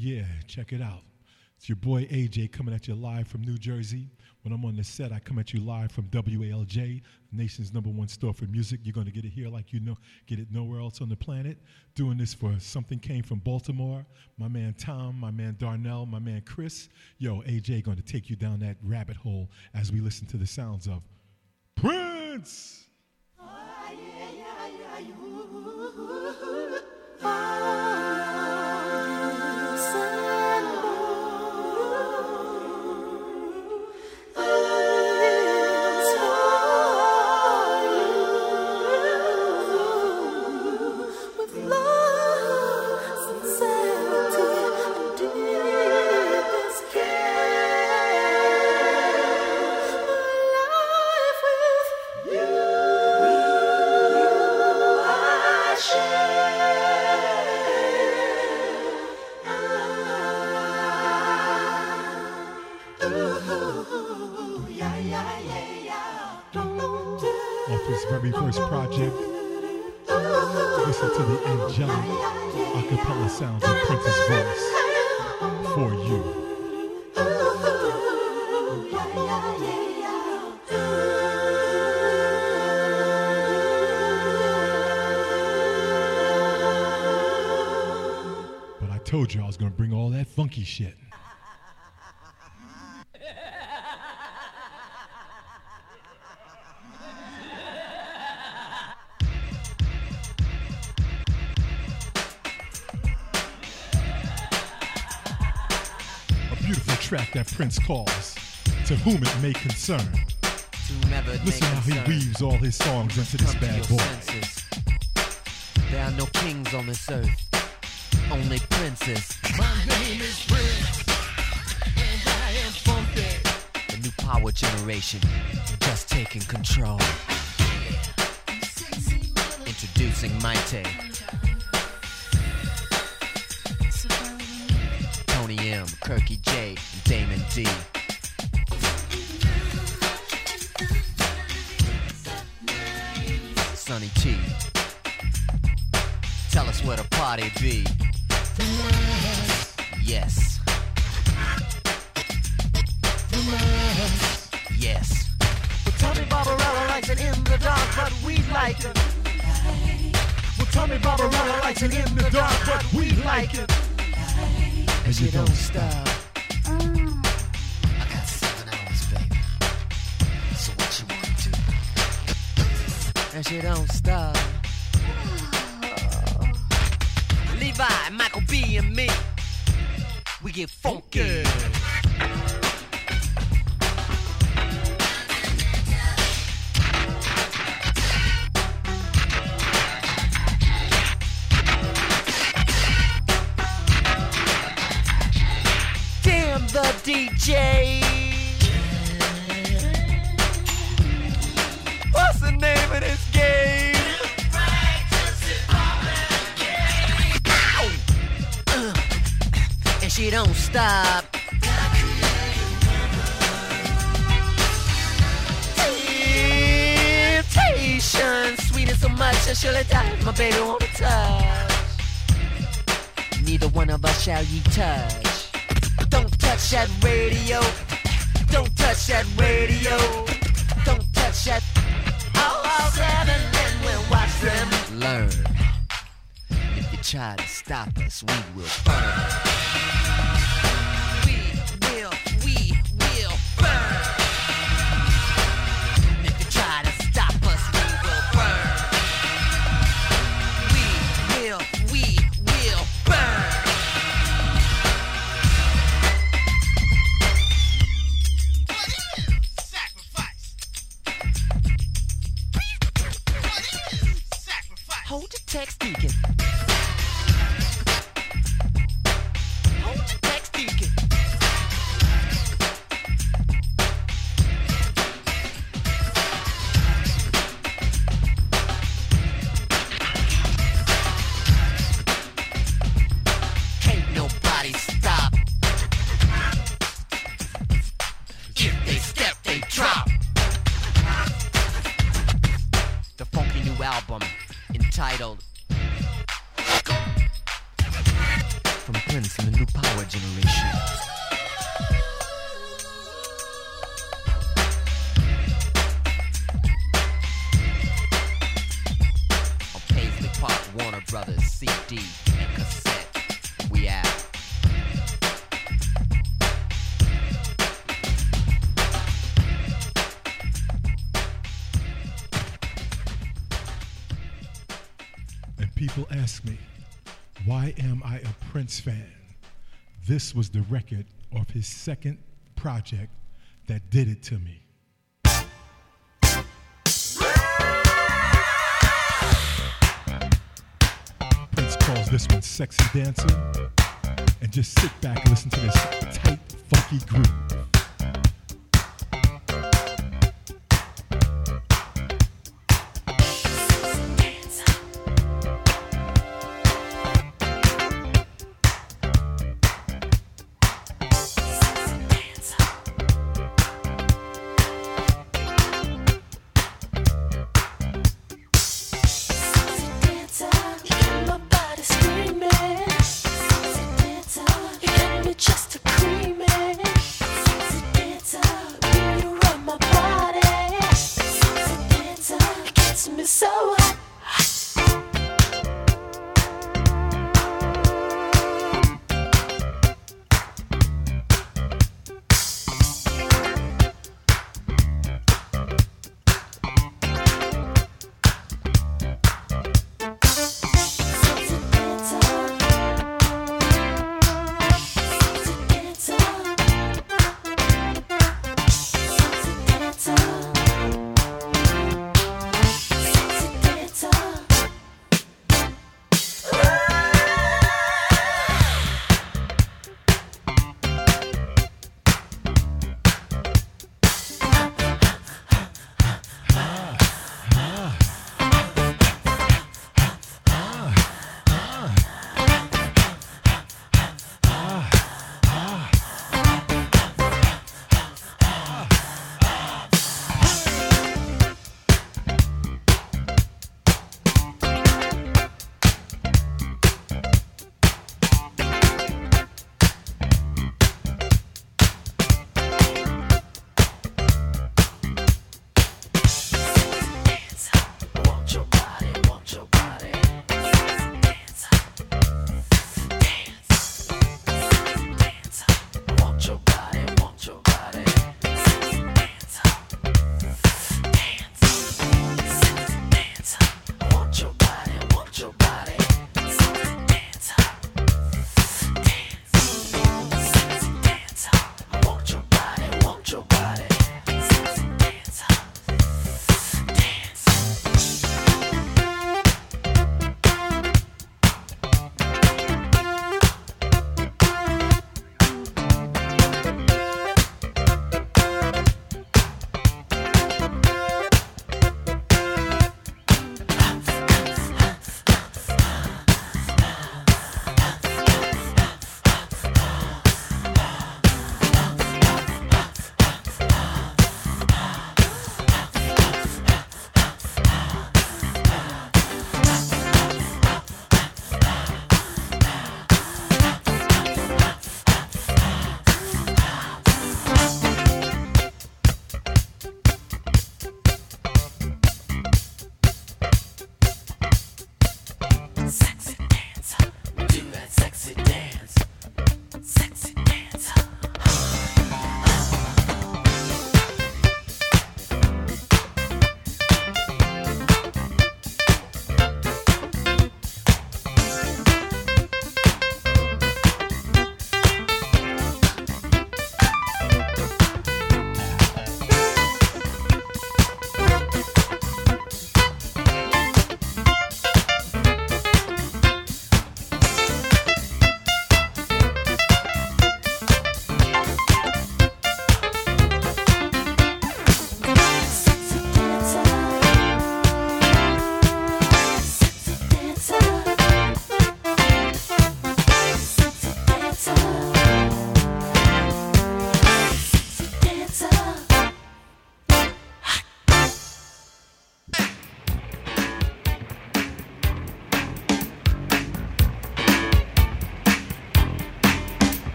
yeah, check it out. It's your boy AJ coming at you live from New Jersey. When I'm on the set, I come at you live from WALJ, nation's number one store for music. You're to get it here like you know, get it nowhere else on the planet. Doing this for Something Came from Baltimore. My man Tom, my man Darnell, my man Chris. Yo, AJ going to take you down that rabbit hole as we listen to the sounds of Prince. Off funky shit. A beautiful track that Prince calls To Whom It May Concern. Listen how he weaves all his songs into this bad boy. senses. There are no kings on this earth, only princes. My name is Prince, and I am funky. The new power generation, just taking control. Introducing Mayte, Tony M, Kirky J, and Damon D. Sonny T. Tell us where the party be. Yes. Yes. Well, Tommy Barbarella likes it in the dark, but we like it. Well, Tommy Barbarella likes it in the dark, but we like it. And you don't stop. I got seven hours, baby. So what you want to do? And she don't stop. And me. We get funky. Prince fan? This was the record of his second project that did it to me. Prince calls this one Sexy Dancer. And just sit back and listen to this tight, funky groove.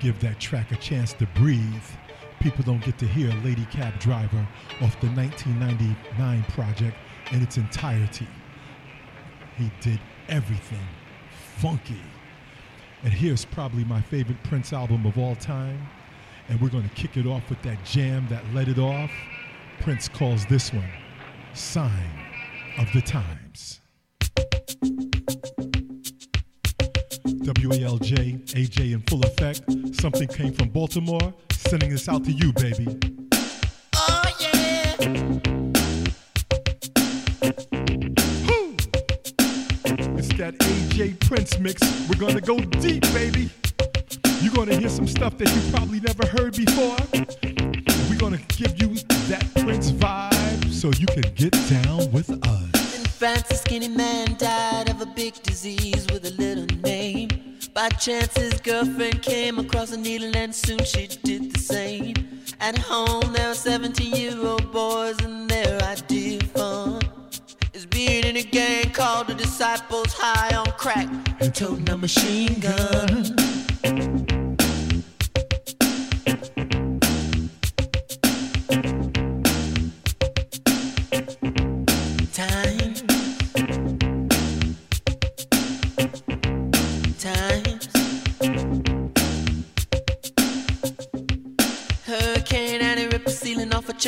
Give that track a chance to breathe. People don't get to hear Lady Cab Driver off the 1999 project in its entirety. He did everything funky. And here's probably my favorite Prince album of all time. And we're going to kick it off with that jam that led it off. Prince calls this one Sign of the Times. WALJ, AJ in full effect. Something came from Baltimore, sending this out to you, baby. Oh yeah. Woo! It's that AJ Prince mix. We're gonna go deep, baby. You're gonna hear some stuff that you probably never heard before. We're gonna give you that Prince vibe so you can get down chance, his girlfriend came across a needle, and soon she did the same. At home, there were 17 year old boys, and their idea of fun is being in a gang called the Disciples High on Crack and toting a machine gun.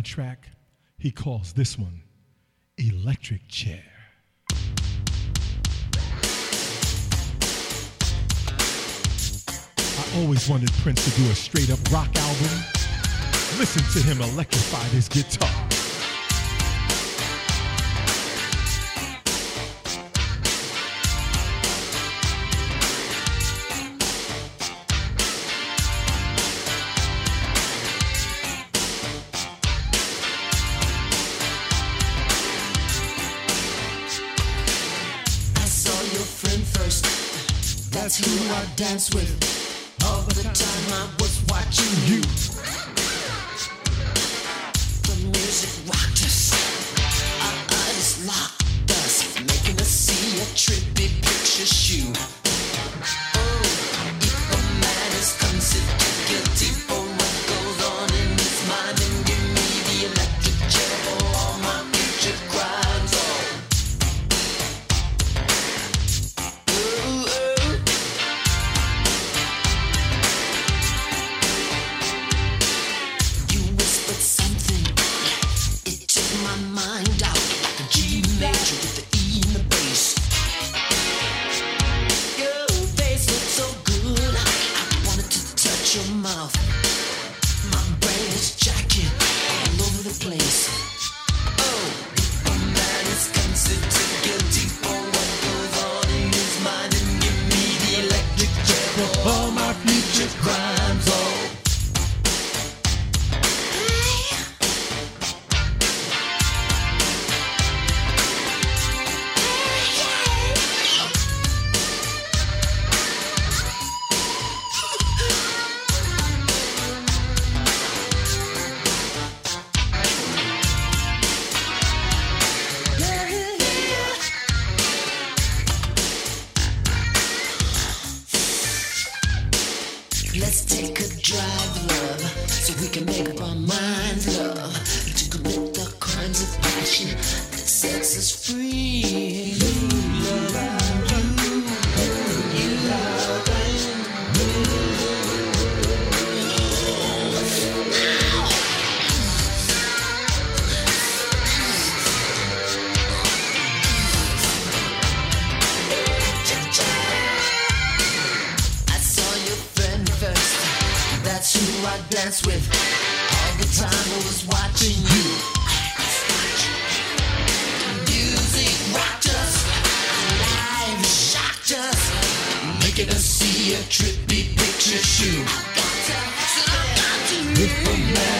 Soundtrack. He calls this one Electric Chair. I always wanted Prince to do a straight up rock album. Listen to him electrify his guitar. Who I dance with. All the time I was watching you. I dance with. All the time I was watching you. Music rocked us, live shocked us, making us see a trippy picture shoe. If a man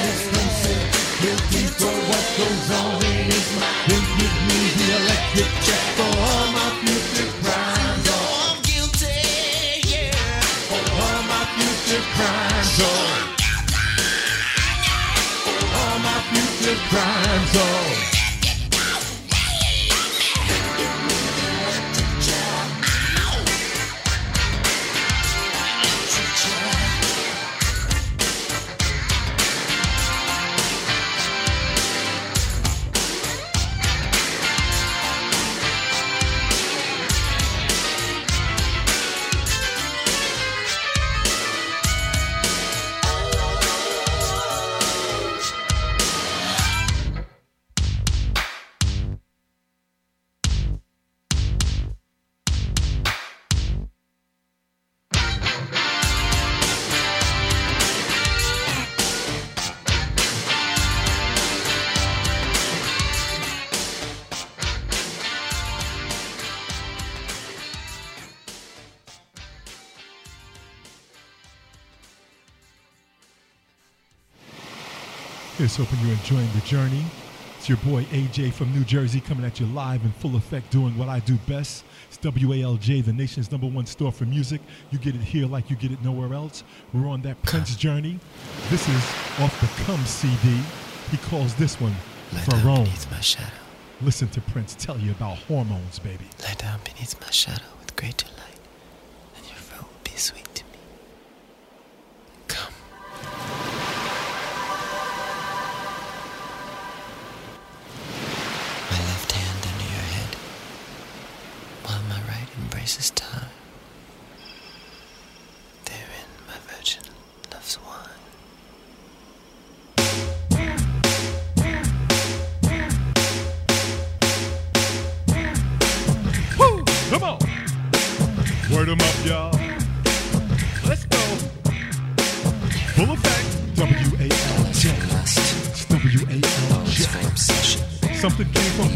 hoping you're enjoying the journey. It's your boy AJ from New Jersey coming at you live in full effect doing what I do best. It's WALJ, the nation's number one store for music. You get it here like you get it nowhere else. We're on that Prince journey. This is off the Come CD. He calls this one Lie down Pharaoh. beneath my shadow. Listen to Prince tell you about hormones, baby. Lie down beneath my shadow with great delight, and your throat will be sweet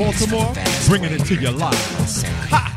Baltimore, bringing it to your life. Ha!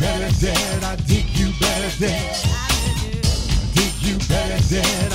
better dead. I dig you better dead. I dig you better dead.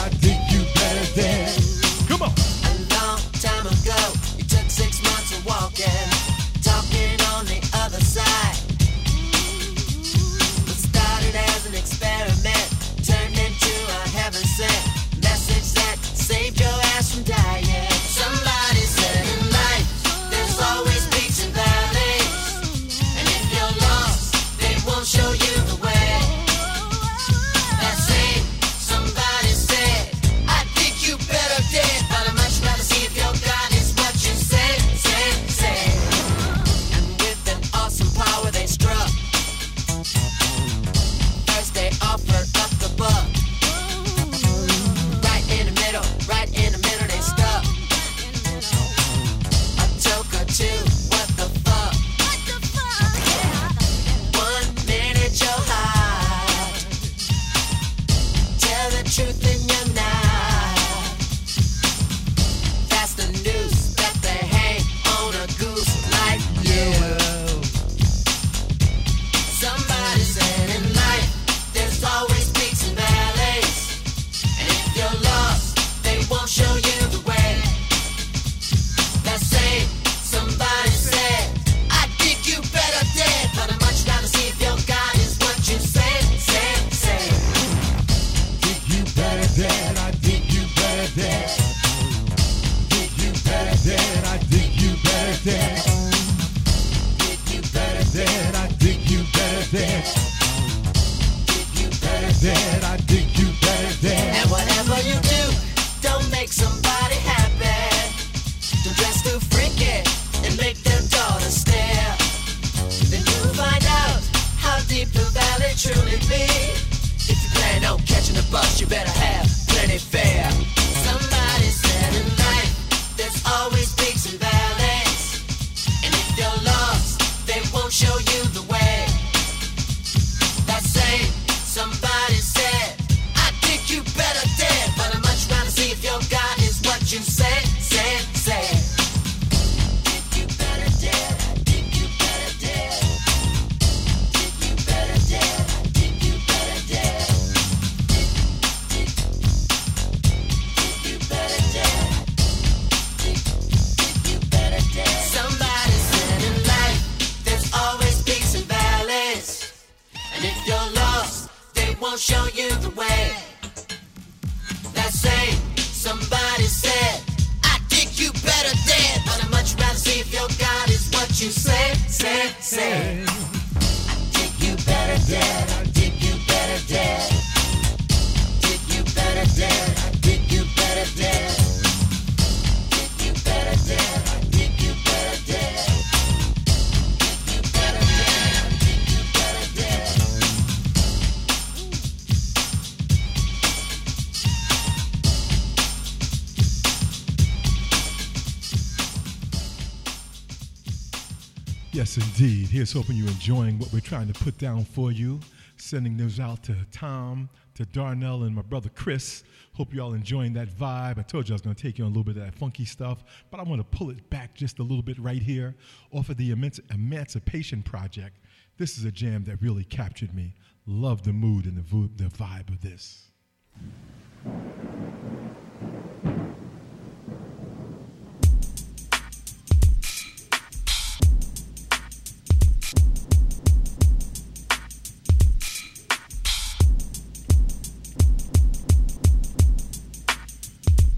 Here's hoping you're enjoying what we're trying to put down for you. Sending those out to Tom, to Darnell, and my brother Chris. Hope you all enjoying that vibe. I told you I was going to take you on a little bit of that funky stuff, but I want to pull it back just a little bit right here off of the Emanci- Emancipation Project. This is a jam that really captured me. Love the mood and the, vo- the vibe of this.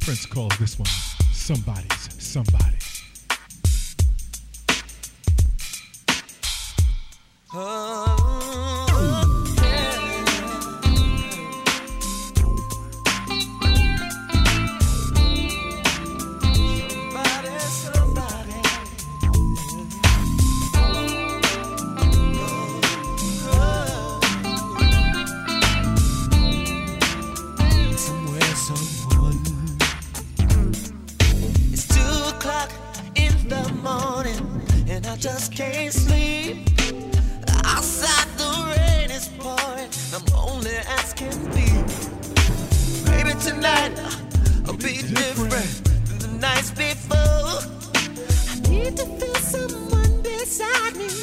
Prince calls this one Somebody's Somebody. somewhere, just can't sleep. Outside the rain is pouring, I'm only asking be. Maybe tonight uh, I'll be different than the nights before. I need to feel someone beside me.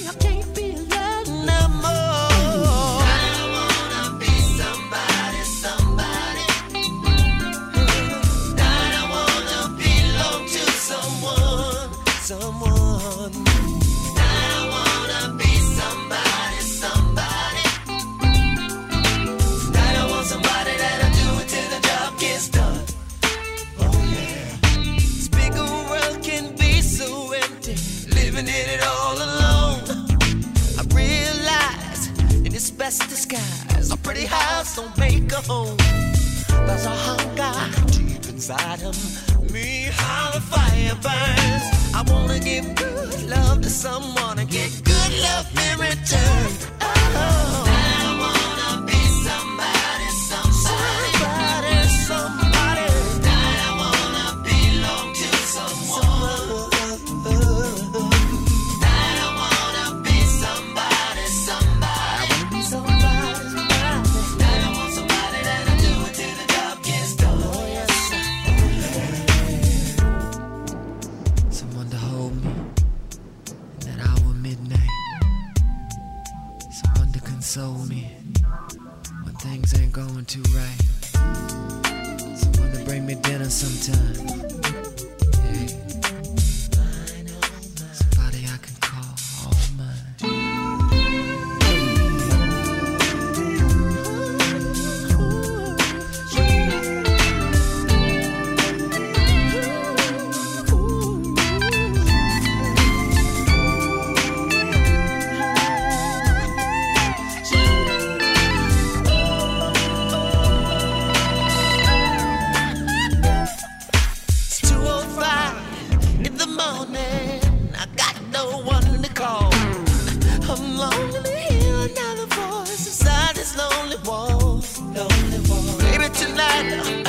Inside of me, how the fire burns. I wanna give good love to someone and get good love in Maybe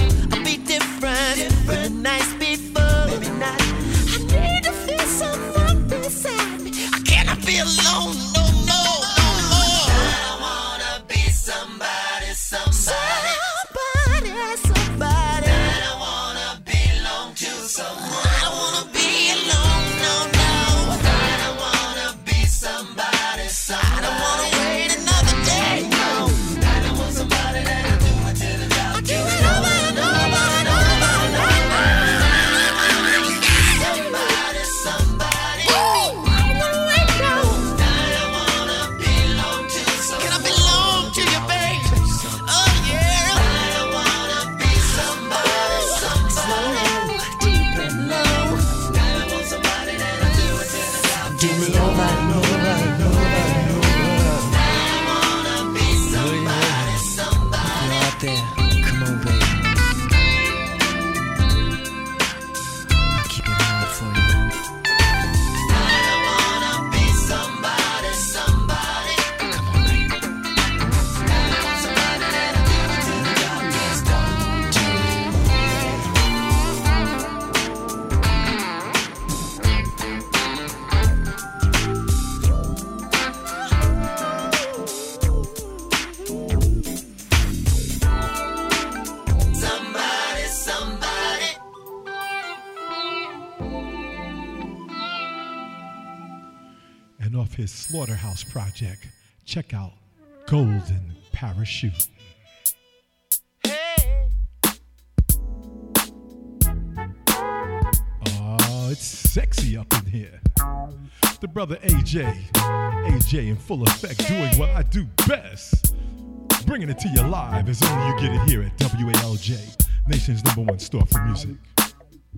Check out Golden Parachute. Hey, Oh, it's sexy up in here. The brother AJ, AJ in full effect, doing what I do best. Bringing it to you live as only you get it here at WALJ, nation's number one store for music.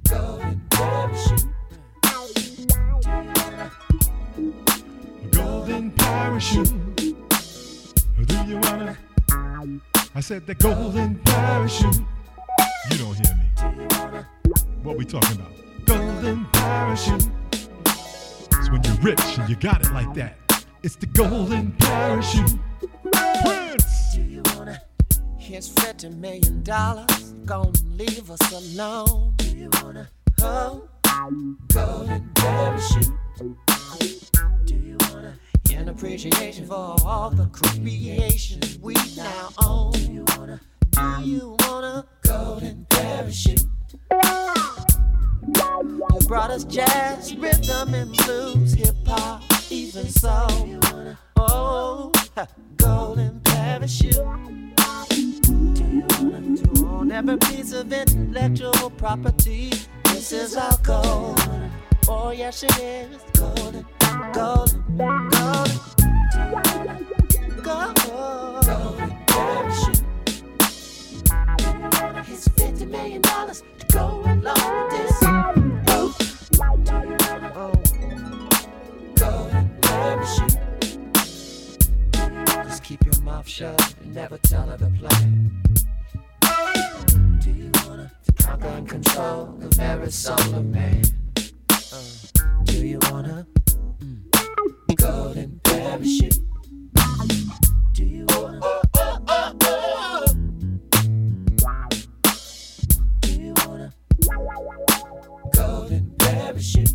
Golden Parachute. Golden parachute. Do you wanna? I said the golden parachute. You don't hear me. What we talking about? Golden parachute. It's when you're rich and you got it like that. It's the golden parachute. Prince. do you wanna? Here's fifty million dollars. Gonna leave us alone. Do you wanna? Oh, golden parachute. Do you wanna? In appreciation for all the creations we now own. Do you wanna? Do you wanna? Golden parachute. You brought us jazz, rhythm and blues, hip hop, even soul. Oh, golden parachute. To own every piece of intellectual property. This is our goal. Oh, yes, it is. Golden, golden, golden. Golden parachute. It's fifty million dollars to go along with this. Oh, oh. golden parachute. Just keep your mouth shut and never tell her the plan. Do you wanna conquer and control the very soul of man? Do you wanna mm, golden parachute? Do you wanna? Do you wanna golden parachute?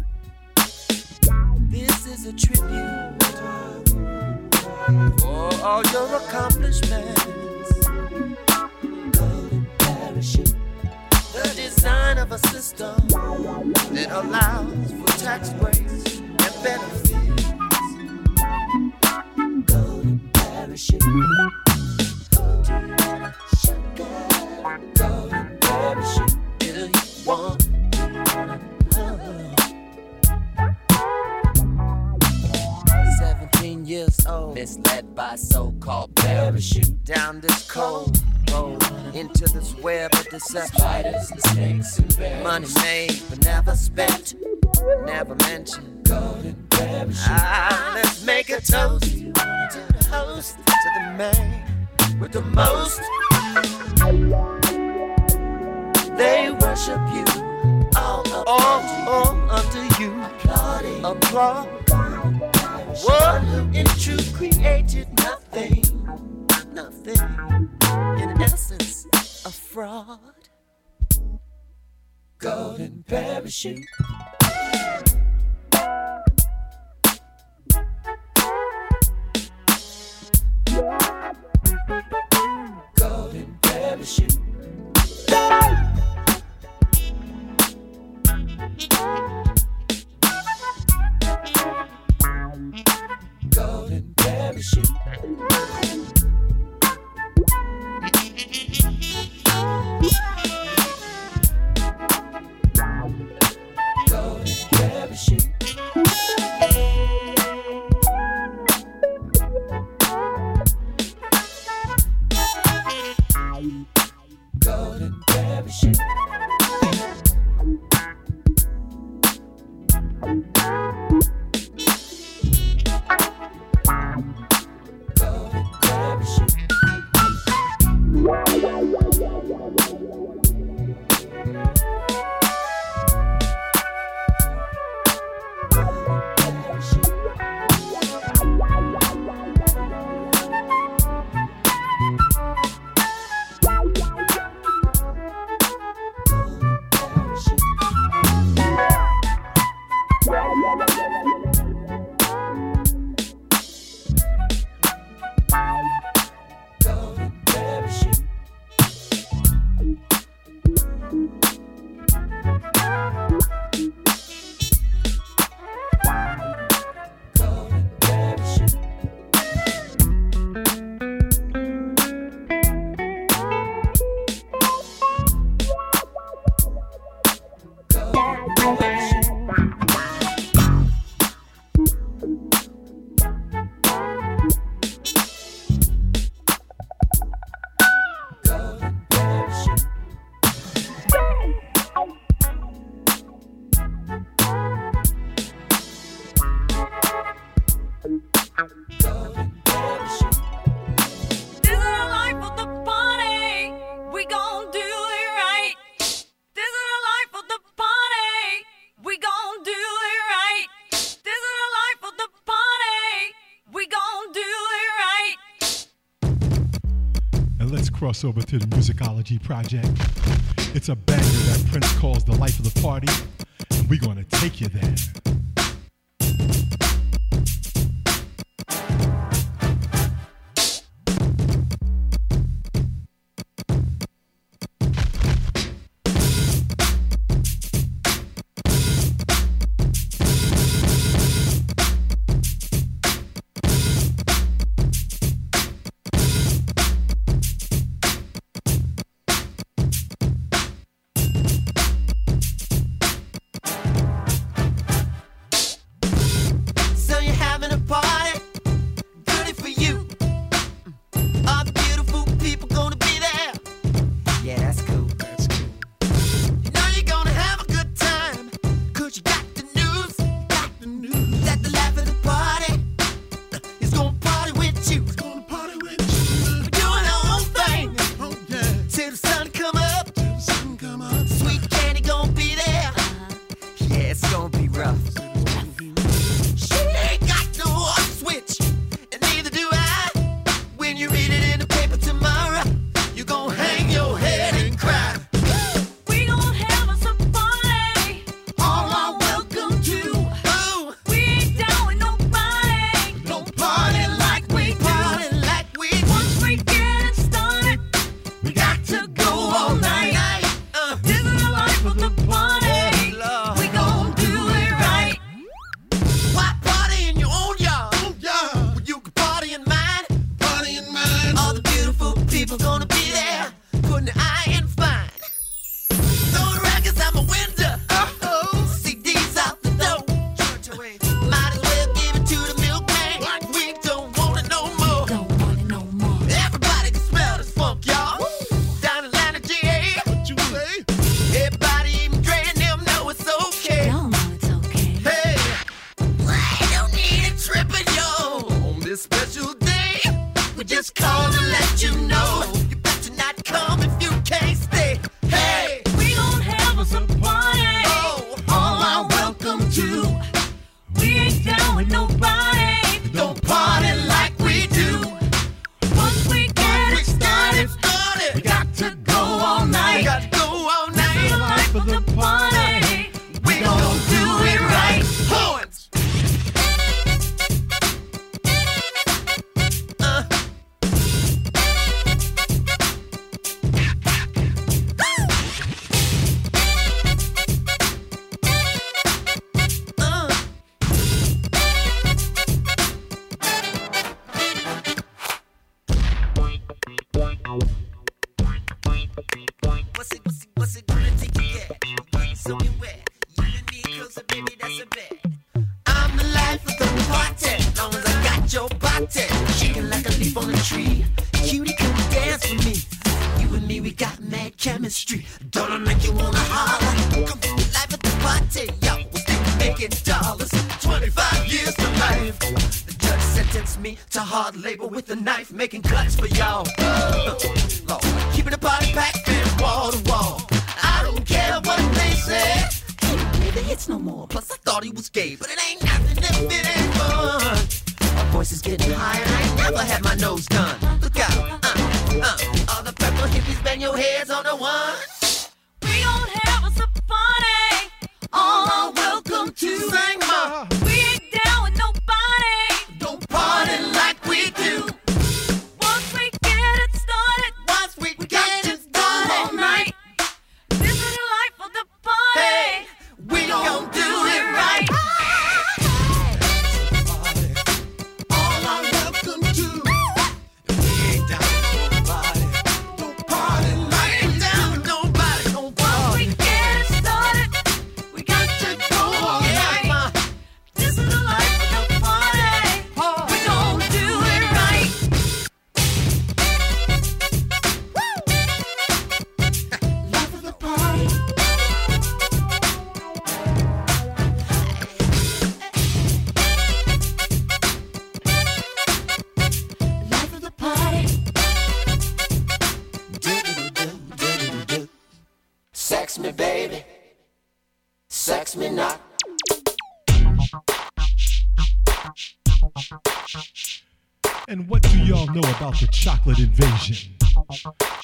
This is a tribute for all your accomplishments. Design of a system that allows for tax breaks and benefits. Golden parachute. Golden parachute. Do you want? Seventeen years old, misled by so-called parachute down this cold road into this web of deception. Spiders and snakes and bears. Money made but never spent, never mentioned. Golden. Ah, let's make a toast to the host, to the man with the most. They worship you, all all, all under you. Applauding, applaud. One who in truth created nothing, nothing. In essence, a fraud. Golden parachute. Golden parachute. Golden parachute. crossover to the Musicology Project. It's a banger that Prince calls the life of the party, and we're gonna take you there.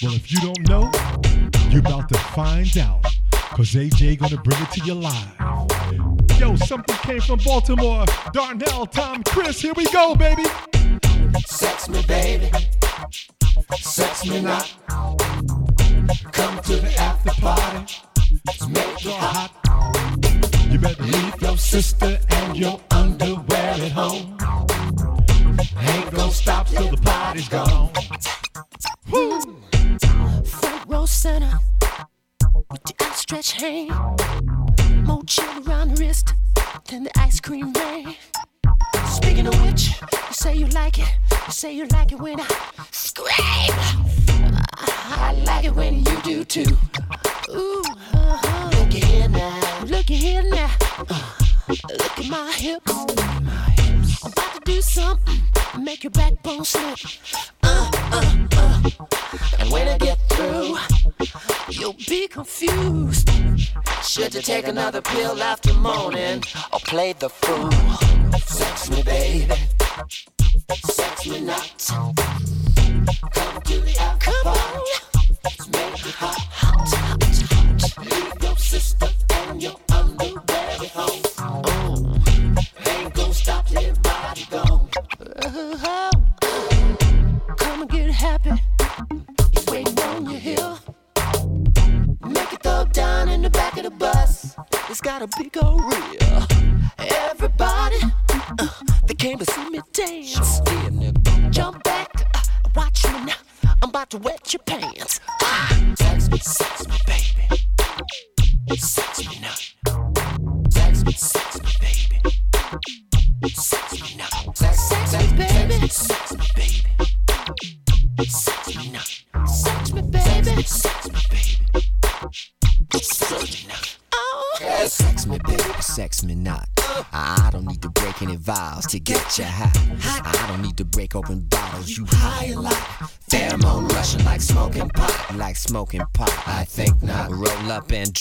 Well, if you don't know, you're about to find out. Cause AJ gonna bring it to you live. Yo, something came from Baltimore. Darnell, Tom, Chris, here we go, baby. Sex me, baby. Sex me not. Come to the after party. Let's make it hot. You better leave your sister and your underwear at home. Ain't gonna stop till the party's gone. Front row center with the outstretched hand. More chill around the wrist than the ice cream rain. Speaking of which, you say you like it. You say you like it when I scream. I like it when you do too. Ooh, uh-huh. Look at here now. Look at here now. Uh, look at my hips. I'm about to do something. Make your backbone slip. Uh, uh, uh. And when I get through, you'll be confused. Should you take another pill after morning or play the fool? Sex me, baby. Sex me not. Come to the after Come. Let's make it hot. Hot, hot, hot. Leave your sister and your underwear got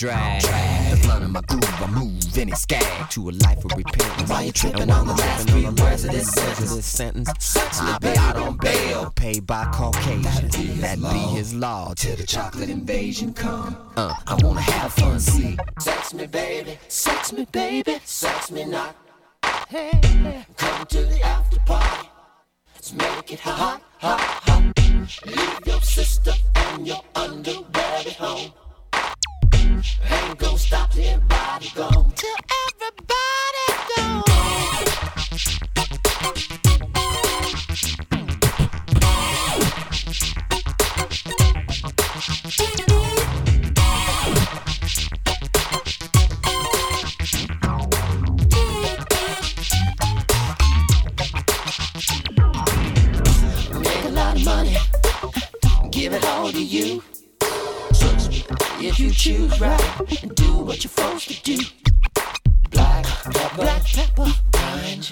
And drag. The blunt of my groove, I move any skag to a life of repentance. Why you tripping on the last three words of this sentence? this sentence, Sex I'll be out on bail, paid by Caucasian. That'd be his That law. till the chocolate invasion come. Uh, I wanna have fun, see. Sex me, baby. sex me, baby. Sex me not. Hey, hey. Come to the after party. Let's make it hot, hot, hot. Leave your sister and your underwear at home. Ain't gonna stop everybody gone. Till everybody go. Choose right and do what you're supposed to do. Black pepper, Black pepper, grind,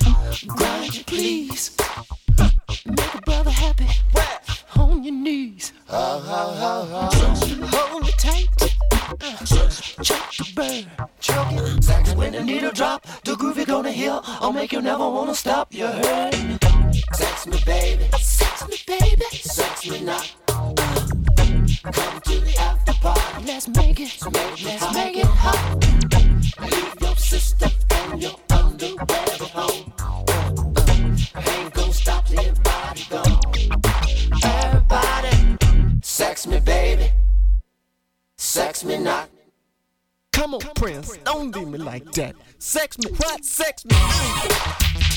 grind, you please. make a brother happy. On your knees. Hold me tight. Uh, choke the bird. Choke it. Sex when the needle drop, the groove you're gonna heal. I'll make you never wanna stop. You heard that. Sex me, what? Sex me.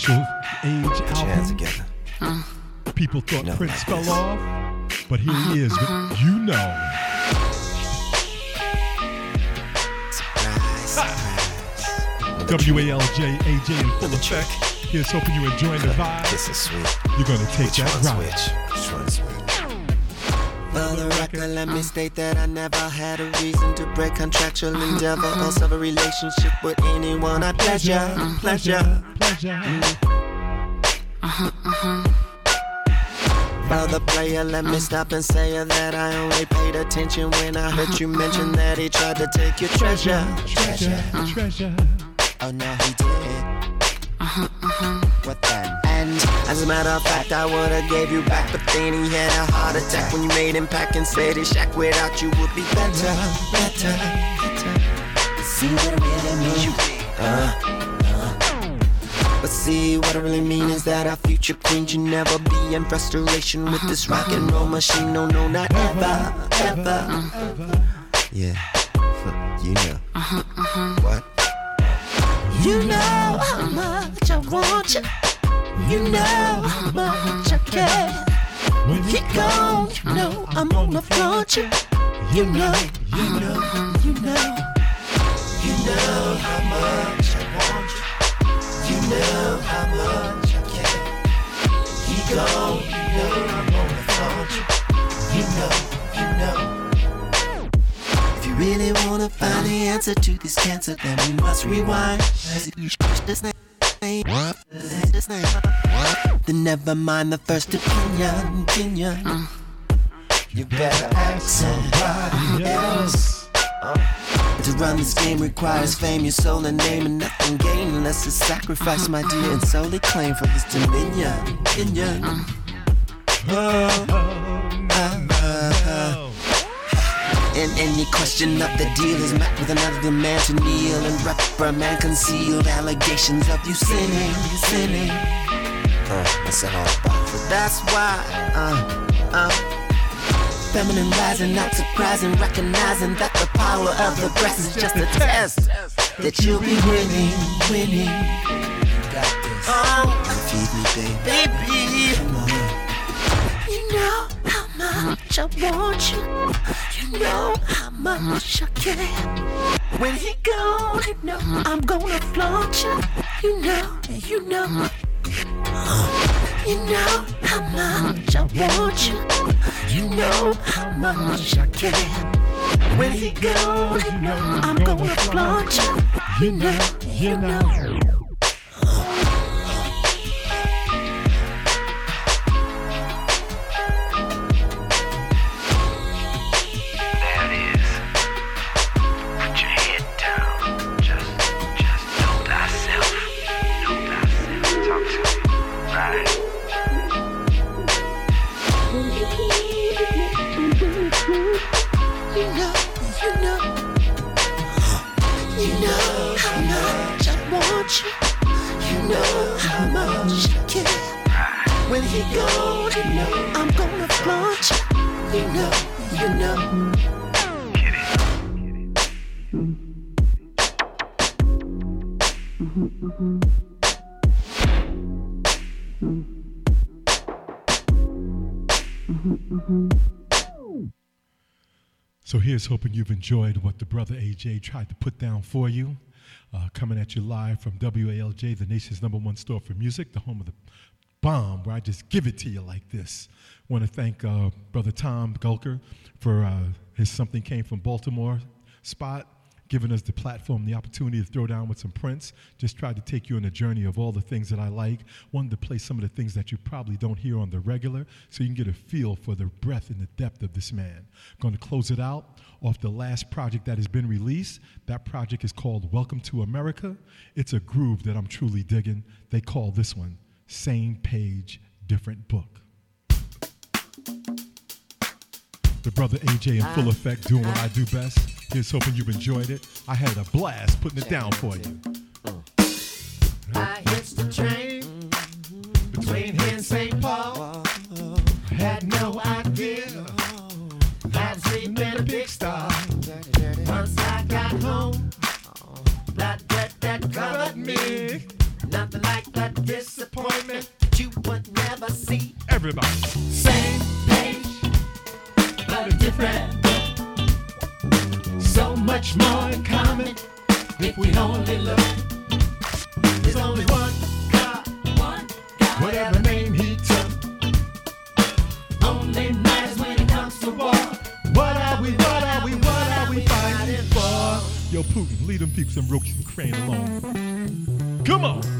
His artificial age Put your hands album. together. Uh. People thought No, Prince fell off, but here he uh-huh, is with uh-huh. You Know. Surprise, surprise. WALJ, AJ in full effect. Here's hoping you're enjoying the vibe. This is sweet. You're gonna take Which that one's ride. which? Which one's which? For the record, let me uh-huh. state that I never had a reason to break contractual endeavor or serve a relationship with anyone. I pleasure, pleasure. Pleasure. For the player, let me uh. stop and say that I only paid attention when I heard you uh-huh, mention uh-huh. that he tried to take your treasure. Treasure, treasure. Uh. Oh no, he did. Uh-huh, what then? And as a matter of fact, I would've gave you back, but then he had a heart attack when you made him pack and said his shack without you would be better, better, better. See what it really means? Uh, uh. But see, what I really mean is that our future queen should never be in frustration with this uh-huh. rock and roll machine. No, no, not ever, uh-huh. ever. Uh-huh. Yeah, you know. What? You know how much I want you. You know how much I care. When You gone, you know I'm gonna flaunt you. You know, you know, you know. You know how much know how much I care. You know I'm you. You know, you know. If you really wanna find the answer to this cancer, then we must rewind. This name. This name. Then never mind the first opinion. opinion. Uh. You better ask somebody else. Uh. To run this game requires fame, your soul and name, and nothing gain unless it's sacrifice, my dear, and solely claim for his dominion. dominion. Oh, ah, ah. And any question of the deal is met with another demand to kneel and reprimand concealed allegations of you sinning, sinning. Uh, what's it all about? So that's why, uh, uh, feminine rising, not surprising, recognizing that the power of the breast is just a test that you'll be winning, winning. You got this. Oh, Feed me, baby. baby. Come on. You know how much I want you. You know how much I care. When he gone, You know I'm gonna flaunt you. You know, you know. You know how much I want you. You know how much I care. when he know I'm gonna flaunt you. You know, you know. Hoping you've enjoyed what the brother AJ tried to put down for you. Uh, coming at you live from WALJ, the nation's number one store for music, the home of the bomb, where I just give it to you like this. Want to thank uh, brother Tom Gulker for uh, his Something Came from Baltimore spot, giving us the platform, the opportunity to throw down with some Prince. Just tried to take you on a journey of all the things that I like. Wanted to play some of the things that you probably don't hear on the regular, so you can get a feel for the breadth and the depth of this man. Going to close it out off the last project that has been released. That project is called Welcome to America. It's a groove that I'm truly digging. They call this one Same Page, Different Book. The brother AJ in full ah. effect doing what I do best. Here's hoping you've enjoyed it. I had a blast putting it down for you. Ah, I hitched the train between here and St. Paul. Had no pigsty. Once I got home, that that that covered me. Nothing like that disappointment that you would never see. Everybody. Same page, but a different book. So much more in common if we only look. Lead them peeps and Roach and Crane alone. Come on.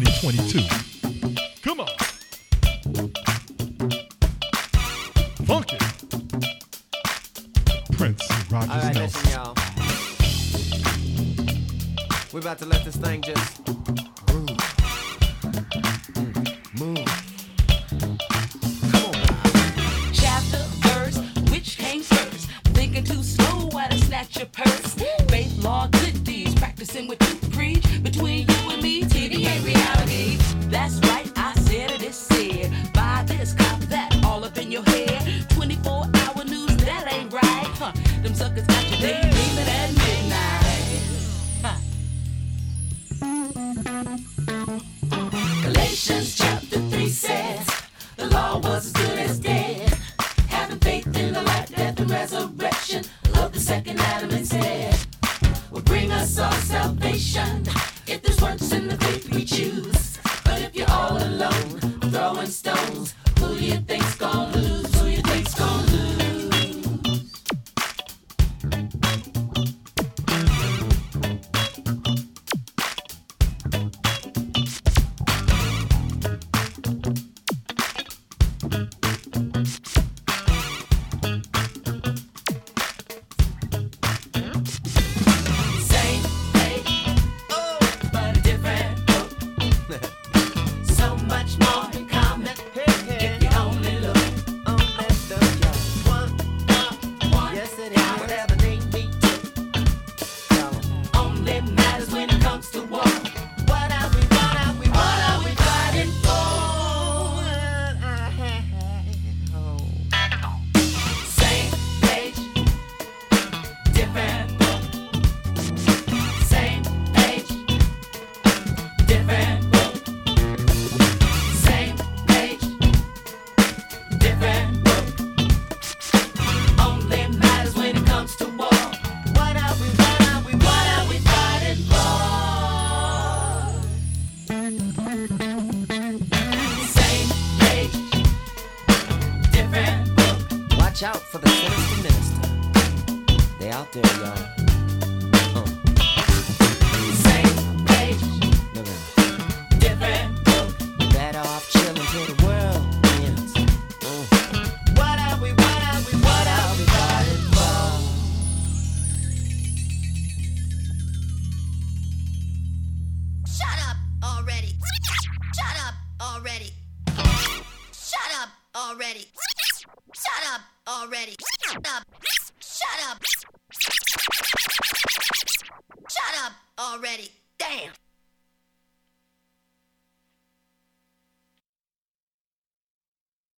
2022. Galatians chapter